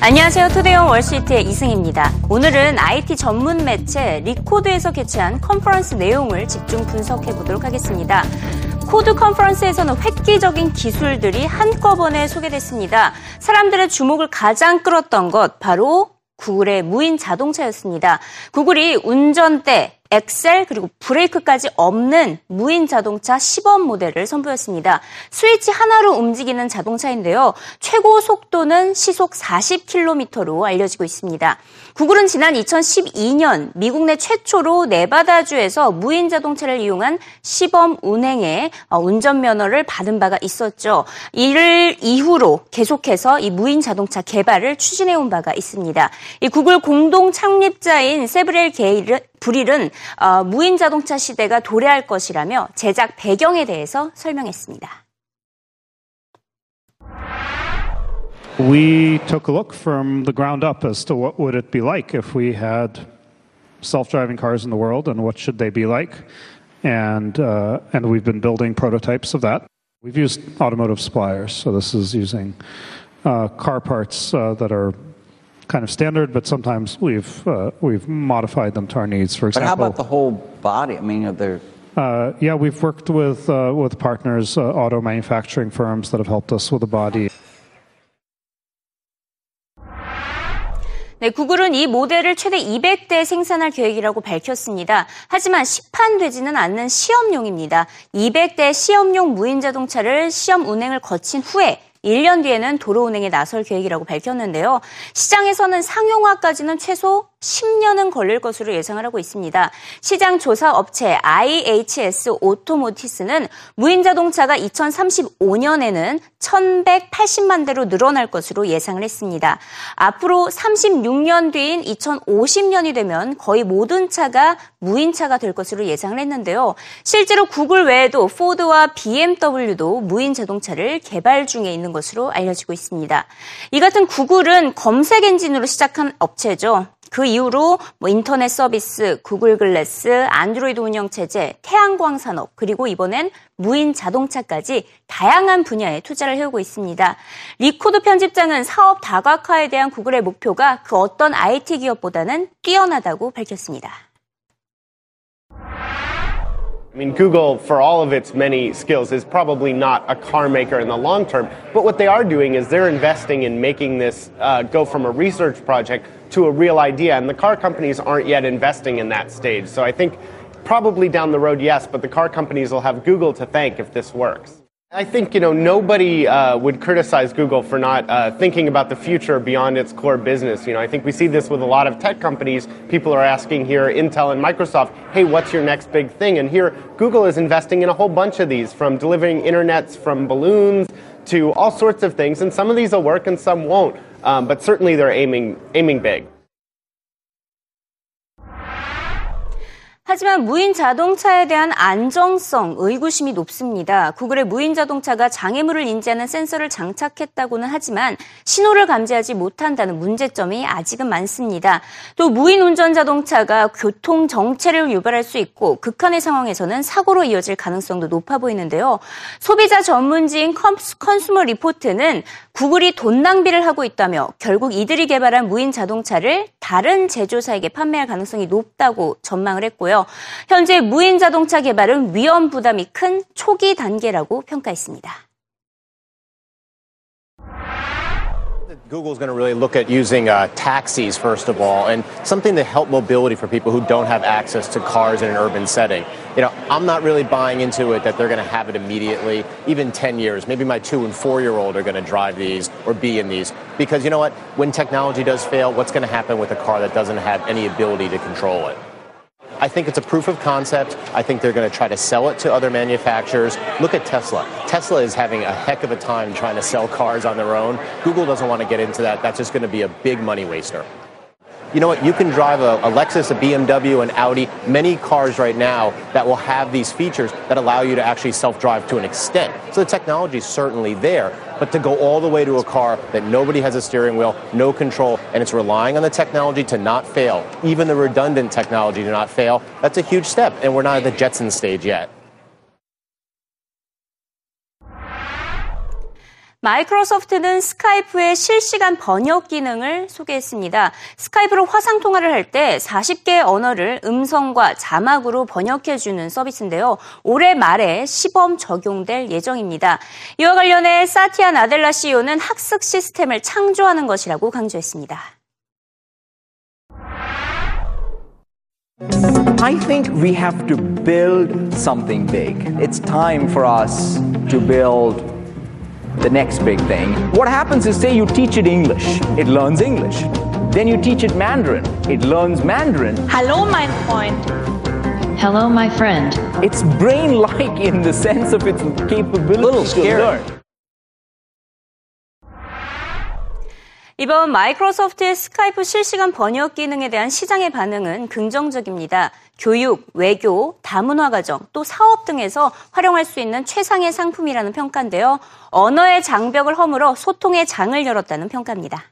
안녕하세요. Today on Wall Street의 이승입니다. 오늘은 IT 전문 매체 리코드에서 개최한 컨퍼런스 내용을 집중 분석해 보도록 하겠습니다. 코드 컨퍼런스에서는 획기적인 기술들이 한꺼번에 소개됐습니다. 사람들의 주목을 가장 끌었던 것 바로 구글의 무인 자동차였습니다. 구글이 운전대, 엑셀 그리고 브레이크까지 없는 무인 자동차 시범 모델을 선보였습니다. 스위치 하나로 움직이는 자동차인데요. 최고 속도는 시속 40km로 알려지고 있습니다. 구글은 지난 2012년 미국 내 최초로 네바다주에서 무인 자동차를 이용한 시범 운행에 어, 운전면허를 받은 바가 있었죠. 이를 이후로 계속해서 이 무인 자동차 개발을 추진해온 바가 있습니다. 이 구글 공동 창립자인 세브렐 게일, 불일은 어, 무인 자동차 시대가 도래할 것이라며 제작 배경에 대해서 설명했습니다. We took a look from the ground up as to what would it be like if we had self-driving cars in the world and what should they be like. And, uh, and we've been building prototypes of that. We've used automotive suppliers, so this is using uh, car parts uh, that are kind of standard, but sometimes we've uh, we've modified them to our needs. For example, but how about the whole body? I mean, are there uh, yeah, we've worked with uh, with partners, uh, auto manufacturing firms that have helped us with the body. 네, 구글은 이 모델을 최대 200대 생산할 계획이라고 밝혔습니다. 하지만 시판되지는 않는 시험용입니다. 200대 시험용 무인 자동차를 시험 운행을 거친 후에 1년 뒤에는 도로 운행에 나설 계획이라고 밝혔는데요. 시장에서는 상용화까지는 최소 10년은 걸릴 것으로 예상을 하고 있습니다. 시장 조사 업체 IHS 오토모티스는 무인 자동차가 2035년에는 1,180만 대로 늘어날 것으로 예상을 했습니다. 앞으로 36년 뒤인 2050년이 되면 거의 모든 차가 무인차가 될 것으로 예상을 했는데요. 실제로 구글 외에도 포드와 BMW도 무인 자동차를 개발 중에 있는 것으로 알려지고 있습니다. 이 같은 구글은 검색 엔진으로 시작한 업체죠. 그 이후로 뭐 인터넷 서비스, 구글 글래스, 안드로이드 운영 체제, 태양광 산업, 그리고 이번엔 무인 자동차까지 다양한 분야에 투자를 해오고 있습니다. 리코드 편집장은 사업 다각화에 대한 구글의 목표가 그 어떤 IT 기업보다는 뛰어나다고 밝혔습니다. I mean, Google, for all of its many skills, is probably not a car maker in the long term. But what they are doing is they're investing in making this uh, go from a research project to a real idea. And the car companies aren't yet investing in that stage. So I think probably down the road, yes, but the car companies will have Google to thank if this works. I think you know nobody uh, would criticize Google for not uh, thinking about the future beyond its core business. You know, I think we see this with a lot of tech companies. People are asking here, Intel and Microsoft, "Hey, what's your next big thing?" And here, Google is investing in a whole bunch of these, from delivering internets from balloons to all sorts of things. And some of these will work, and some won't. Um, but certainly, they're aiming aiming big. 하지만 무인 자동차에 대한 안정성, 의구심이 높습니다. 구글의 무인 자동차가 장애물을 인지하는 센서를 장착했다고는 하지만 신호를 감지하지 못한다는 문제점이 아직은 많습니다. 또 무인 운전 자동차가 교통 정체를 유발할 수 있고 극한의 상황에서는 사고로 이어질 가능성도 높아 보이는데요. 소비자 전문지인 컨슈머 리포트는 구글이 돈 낭비를 하고 있다며 결국 이들이 개발한 무인 자동차를 다른 제조사에게 판매할 가능성이 높다고 전망을 했고요. 현재 무인 자동차 개발은 위험 부담이 큰 초기 단계라고 평가했습니다. Google's going to really look at using uh, taxis, first of all, and something to help mobility for people who don't have access to cars in an urban setting. You know, I'm not really buying into it that they're going to have it immediately, even 10 years. Maybe my two and four year old are going to drive these or be in these. Because you know what? When technology does fail, what's going to happen with a car that doesn't have any ability to control it? I think it's a proof of concept. I think they're going to try to sell it to other manufacturers. Look at Tesla. Tesla is having a heck of a time trying to sell cars on their own. Google doesn't want to get into that. That's just going to be a big money waster. You know what? You can drive a, a, Lexus, a BMW, an Audi, many cars right now that will have these features that allow you to actually self drive to an extent. So the technology is certainly there. But to go all the way to a car that nobody has a steering wheel, no control, and it's relying on the technology to not fail, even the redundant technology to not fail, that's a huge step. And we're not at the Jetson stage yet. 마이크로소프트는 스카이프의 실시간 번역 기능을 소개했습니다. 스카이프로 화상 통화를 할 때 40개 언어를 음성과 자막으로 번역해주는 서비스인데요. 올해 말에 시범 적용될 예정입니다. 이와 관련해 사티아 나델라 CEO는 학습 시스템을 창조하는 것이라고 강조했습니다. I think we have to build something big. It's time for us to build the next big thing. What happens is, say you teach it English, it learns English. Then you teach it Mandarin, it learns Mandarin. Hello, my Freund. Hello, my friend. It's brain like in the sense of its capability Little to learn. 이번 마이크로소프트의 스카이프 실시간 번역 기능에 대한 시장의 반응은 긍정적입니다. 교육, 외교, 다문화 과정, 또 사업 등에서 활용할 수 있는 최상의 상품이라는 평가인데요. 언어의 장벽을 허물어 소통의 장을 열었다는 평가입니다.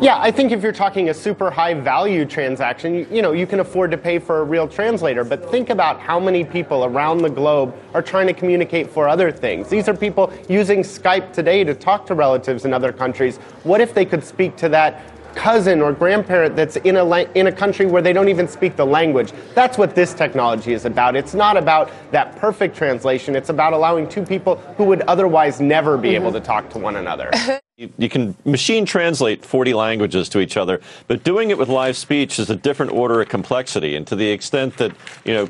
Yeah, I think if you're talking a super high value transaction, you, you know, you can afford to pay for a real translator. But think about how many people around the globe are trying to communicate for other things. These are people using Skype today to talk to relatives in other countries. What if they could speak to that cousin or grandparent that's in a la- in a country where they don't even speak the language. That's what this technology is about. It's not about that perfect translation. It's about allowing two people who would otherwise never be able mm-hmm. to talk to one another. You, you can machine translate 40 languages to each other, but doing it with live speech is a different order of complexity. And to the extent that, you know,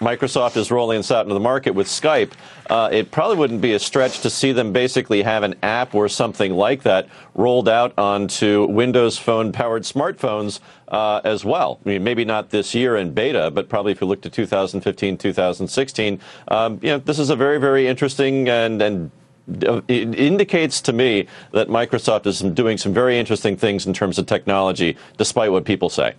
Microsoft is rolling this out into the market with Skype, uh, it probably wouldn't be a stretch to see them basically have an app or something like that rolled out onto Windows Phone powered smartphones uh, as well. I mean, maybe not this year in beta, but probably if you look to 2015, 2016, um, you know, this is a very, very interesting and, and it indicates to me that Microsoft is doing some very interesting things in terms of technology, despite what people say.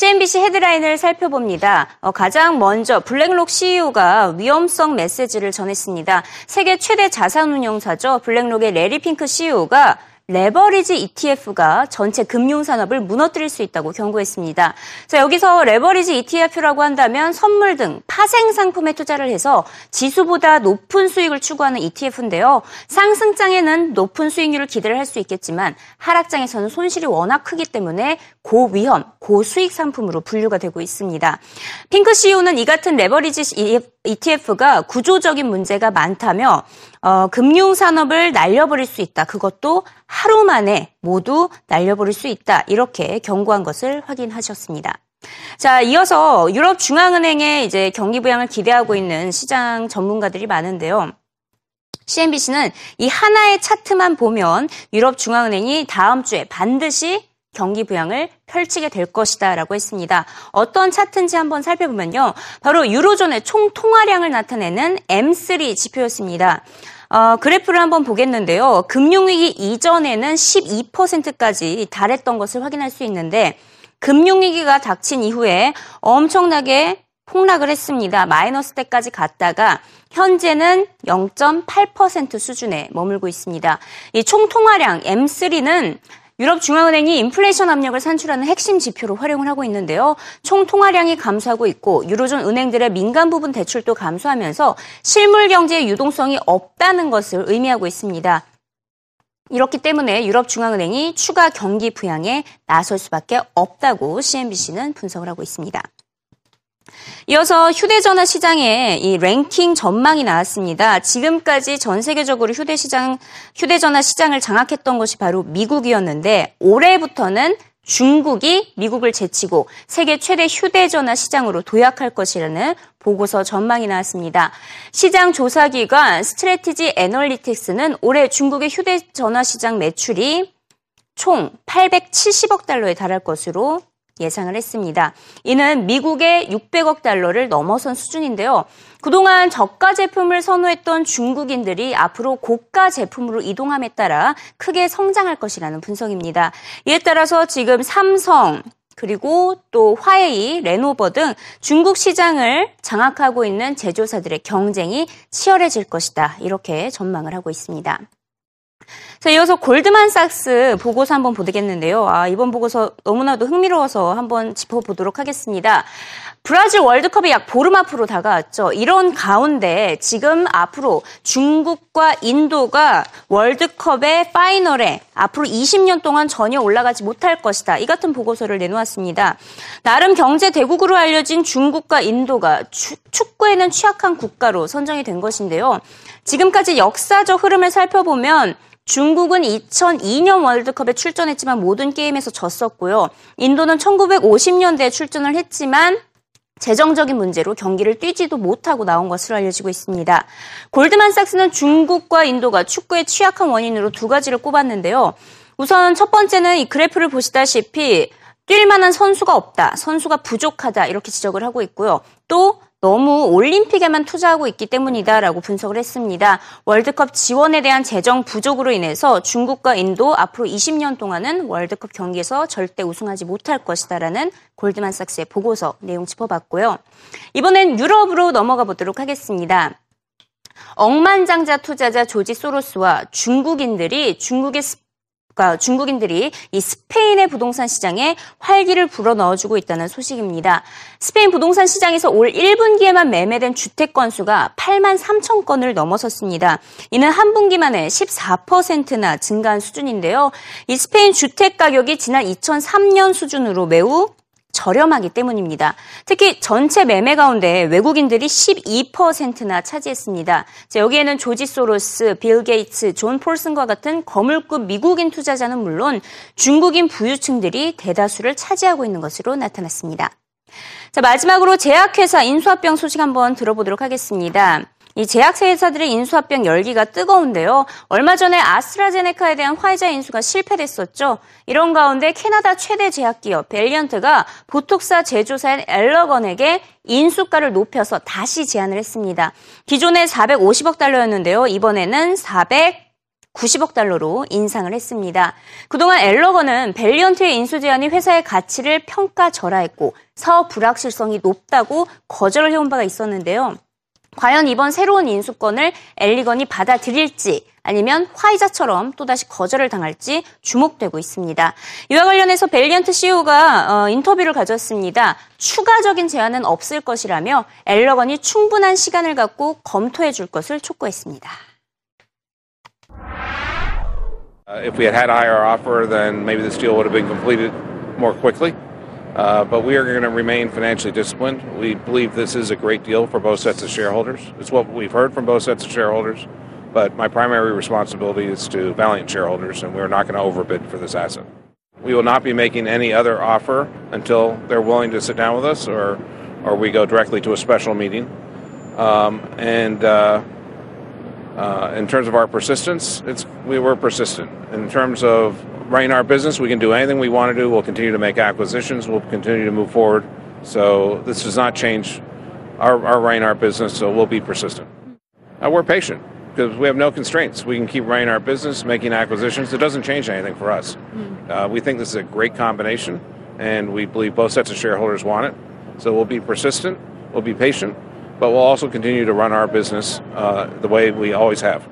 CNBC 헤드라인을 살펴봅니다. 어, 가장 먼저 블랙록 CEO가 위험성 메시지를 전했습니다. 세계 최대 자산운용사죠. 블랙록의 레리 핑크 CEO가 레버리지 ETF가 전체 금융 산업을 무너뜨릴 수 있다고 경고했습니다. 자, 여기서 레버리지 ETF라고 한다면 선물 등 파생 상품에 투자를 해서 지수보다 높은 수익을 추구하는 ETF인데요. 상승장에는 높은 수익률을 기대를 할 수 있겠지만 하락장에서는 손실이 워낙 크기 때문에 고위험, 고수익 상품으로 분류가 되고 있습니다. 핑크 CEO는 이 같은 레버리지 ETF가 구조적인 문제가 많다며 어, 금융 산업을 날려버릴 수 있다. 그것도 하루 만에 모두 날려버릴 수 있다. 이렇게 경고한 것을 확인하셨습니다. 자, 이어서 유럽 중앙은행의 이제 경기 부양을 기대하고 있는 시장 전문가들이 많은데요. CNBC는 이 하나의 차트만 보면 유럽 중앙은행이 다음 주에 반드시 경기 부양을 펼치게 될 것이다라고 했습니다. 어떤 차트인지 한번 살펴보면요. 바로 유로존의 총 통화량을 나타내는 M3 지표였습니다. 어, 그래프를 한번 보겠는데요. 금융위기 이전에는 12%까지 달했던 것을 확인할 수 있는데 금융위기가 닥친 이후에 엄청나게 폭락을 했습니다. 마이너스 때까지 갔다가 현재는 0.8% 수준에 머물고 있습니다. 이 총 통화량 M3는 유럽 중앙은행이 인플레이션 압력을 산출하는 핵심 지표로 활용을 하고 있는데요. 총 통화량이 감소하고 있고 유로존 은행들의 민간 부분 대출도 감소하면서 실물 경제의 유동성이 없다는 것을 의미하고 있습니다. 이렇기 때문에 유럽 중앙은행이 추가 경기 부양에 나설 수밖에 없다고 CNBC는 분석을 하고 있습니다. 이어서 휴대전화 시장의 이 랭킹 전망이 나왔습니다. 지금까지 전 세계적으로 휴대 시장, 휴대전화 시장을 장악했던 것이 바로 미국이었는데 올해부터는 중국이 미국을 제치고 세계 최대 휴대전화 시장으로 도약할 것이라는 보고서 전망이 나왔습니다. 시장 조사기관 스트레티지 애널리틱스는 올해 중국의 휴대전화 시장 매출이 총 870억 달러에 달할 것으로 예상을 했습니다. 이는 미국의 600억 달러를 넘어선 수준인데요. 그동안 저가 제품을 선호했던 중국인들이 앞으로 고가 제품으로 이동함에 따라 크게 성장할 것이라는 분석입니다. 이에 따라서 지금 삼성, 그리고 또 화웨이, 레노버 등 중국 시장을 장악하고 있는 제조사들의 경쟁이 치열해질 것이다. 이렇게 전망을 하고 있습니다. 자, 이어서 골드만삭스 보고서 한번 보겠는데요. 아, 이번 보고서 너무나도 흥미로워서 한번 짚어보도록 하겠습니다. 브라질 월드컵이 약 보름 앞으로 다가왔죠. 이런 가운데 지금 앞으로 중국과 인도가 월드컵의 파이널에 앞으로 20년 동안 전혀 올라가지 못할 것이다. 이 같은 보고서를 내놓았습니다. 나름 경제 대국으로 알려진 중국과 인도가 축구에는 취약한 국가로 선정이 된 것인데요. 지금까지 역사적 흐름을 살펴보면 중국은 2002년 월드컵에 출전했지만 모든 게임에서 졌었고요. 인도는 1950년대에 출전을 했지만 재정적인 문제로 경기를 뛰지도 못하고 나온 것으로 알려지고 있습니다. 골드만삭스는 중국과 인도가 축구에 취약한 원인으로 두 가지를 꼽았는데요. 우선 첫 번째는 이 그래프를 보시다시피 뛸 만한 선수가 없다, 선수가 부족하다 이렇게 지적을 하고 있고요. 또 너무 올림픽에만 투자하고 있기 때문이다라고 분석을 했습니다. 월드컵 지원에 대한 재정 부족으로 인해서 중국과 인도 앞으로 20년 동안은 월드컵 경기에서 절대 우승하지 못할 것이다라는 골드만삭스의 보고서 내용 짚어봤고요. 이번엔 유럽으로 넘어가 보도록 하겠습니다. 억만장자 투자자 조지 소로스와 중국인들이 중국의 그러니까 중국인들이 이 스페인의 부동산 시장에 활기를 불어 넣어주고 있다는 소식입니다. 스페인 부동산 시장에서 올 1분기에만 매매된 주택 건수가 8만 3천 건을 넘어섰습니다. 이는 한 분기 만에 14%나 증가한 수준인데요. 이 스페인 주택 가격이 지난 2003년 수준으로 매우 저렴하기 때문입니다. 특히 전체 매매 가운데 외국인들이 12%나 차지했습니다. 자, 여기에는 조지 소로스, 빌 게이츠, 존 폴슨과 같은 거물급 미국인 투자자는 물론 중국인 부유층들이 대다수를 차지하고 있는 것으로 나타났습니다. 자, 마지막으로 제약회사 인수합병 소식 한번 들어보도록 하겠습니다. 이 제약사 회사들의 인수합병 열기가 뜨거운데요. 얼마 전에 아스트라제네카에 대한 화이자 인수가 실패됐었죠. 이런 가운데 캐나다 최대 제약기업 벨리언트가 보톡사 제조사인 엘러건에게 인수가를 높여서 다시 제안을 했습니다. 기존에 450억 달러였는데요. 이번에는 400 90억 달러로 인상을 했습니다. 그동안 엘러건은 벨리언트의 인수 제안이 회사의 가치를 평가절하했고 사업 불확실성이 높다고 거절을 해온 바가 있었는데요. 과연 이번 새로운 인수권을 엘리건이 받아들일지 아니면 화이자처럼 또다시 거절을 당할지 주목되고 있습니다. 이와 관련해서 벨리언트 CEO가 어, 인터뷰를 가졌습니다. 추가적인 제안은 없을 것이라며 엘러건이 충분한 시간을 갖고 검토해 줄 것을 촉구했습니다. Uh, if we had had a higher offer, then maybe this deal would have been completed more quickly. Uh, but we are going to remain financially disciplined. We believe this is a great deal for both sets of shareholders. It's what we've heard from both sets of shareholders. But my primary responsibility is to Valiant shareholders, and we're not going to overbid for this asset. We will not be making any other offer until they're willing to sit down with us, or, or we go directly to a special meeting. Um, and uh, uh, in terms of our persistence, it's, we were persistent. In terms of running our business. We can do anything we want to do. We'll continue to make acquisitions. We'll continue to move forward. So this does not change our, our running our business. So we'll be persistent. Uh, we're patient because we have no constraints. We can keep running our business, making acquisitions. It doesn't change anything for us. Mm. Uh, we think this is a great combination, and we believe both sets of shareholders want it. So we'll be persistent. We'll be patient, but we'll also continue to run our business uh, the way we always have.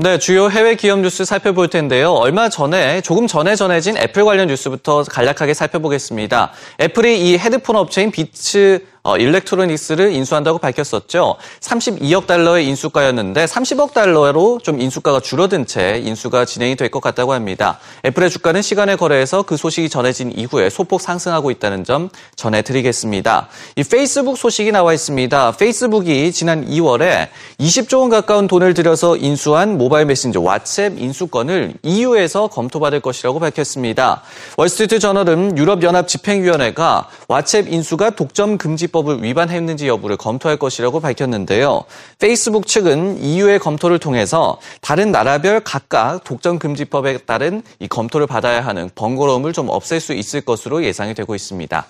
네, 주요 해외 기업 뉴스 살펴볼 텐데요. 얼마 전에 조금 전에 전해진 애플 관련 뉴스부터 간략하게 살펴보겠습니다. 애플이 이 헤드폰 업체인 비츠 어, 일렉트로닉스를 인수한다고 밝혔었죠. 32억 달러의 인수가였는데 30억 달러로 좀 인수가가 줄어든 채 인수가 진행이 될 것 같다고 합니다. 애플의 주가는 시간외 거래에서 그 소식이 전해진 이후에 소폭 상승하고 있다는 점 전해드리겠습니다. 이 페이스북 소식이 나와 있습니다. 페이스북이 지난 2월에 20조 원 가까운 돈을 들여서 인수한 모바일 메신저 왓츠앱 인수권을 EU에서 검토받을 것이라고 밝혔습니다. 월스트리트 저널은 유럽연합 집행위원회가 왓츠앱 인수가 독점 금지법 공정거래법을 위반했는지 여부를 검토할 것이라고 밝혔는데요. 페이스북 측은 EU의 검토를 통해서 다른 나라별 각각 독점금지법에 따른 이 검토를 받아야 하는 번거로움을 좀 없앨 수 있을 것으로 예상이 되고 있습니다.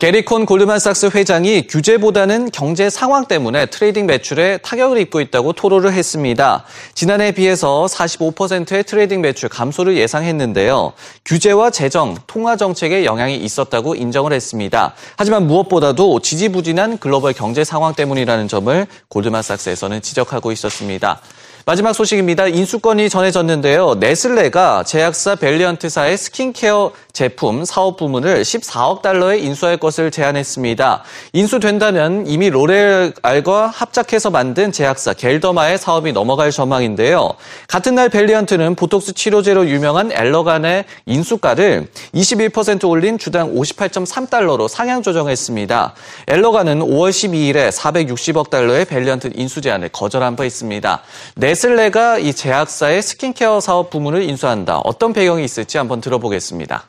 게리 콘 골드만삭스 회장이 규제보다는 경제 상황 때문에 trading 매출에 타격을 입고 있다고 토로를 했습니다. 지난해에 비해서 45%의 trading 매출 감소를 예상했는데요. 규제와 재정, 통화 정책에 영향이 있었다고 인정을 했습니다. 하지만 무엇보다도 지지부진한 글로벌 경제 상황 때문이라는 점을 골드만삭스에서는 지적하고 있었습니다. 마지막 소식입니다. 인수 건이 전해졌는데요. 네슬레가 제약사 벨리언트사의 스킨케어 제품 사업 부문을 14억 달러에 인수할 것을 제안했습니다. 인수된다면 이미 로레알과 합작해서 만든 제약사 겔더마의 사업이 넘어갈 전망인데요. 같은 날 벨리언트는 보톡스 치료제로 유명한 엘러간의 인수가를 21% 올린 주당 58.3달러로 상향 조정했습니다. 엘러간은 5월 12일에 460억 달러의 벨리언트 인수 제안을 거절한 바 있습니다. 네슬레가 이 제약사의 스킨케어 사업 부문을 인수한다. 어떤 배경이 있을지 한번 들어보겠습니다.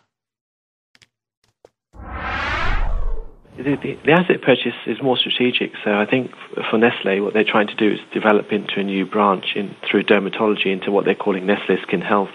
The, the, the, asset purchase is more strategic. So I think for Nestle, what they're trying to do is develop into a new branch in, through dermatology into what they're calling Nestle Skin Health.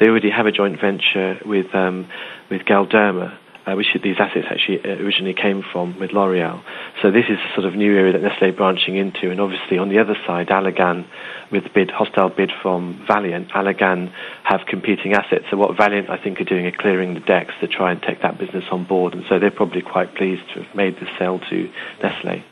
They already have a joint venture with um, with Galderma, uh, which these assets actually originally came from with L'Oreal. So this is a sort of new area that Nestle branching into, and obviously on the other side, Allergan with bid hostile bid from Valiant, Allergan have competing assets. So what Valiant I think are doing are clearing the decks to try and take that business on board, and so they're probably quite pleased to have made this sale to Nestle.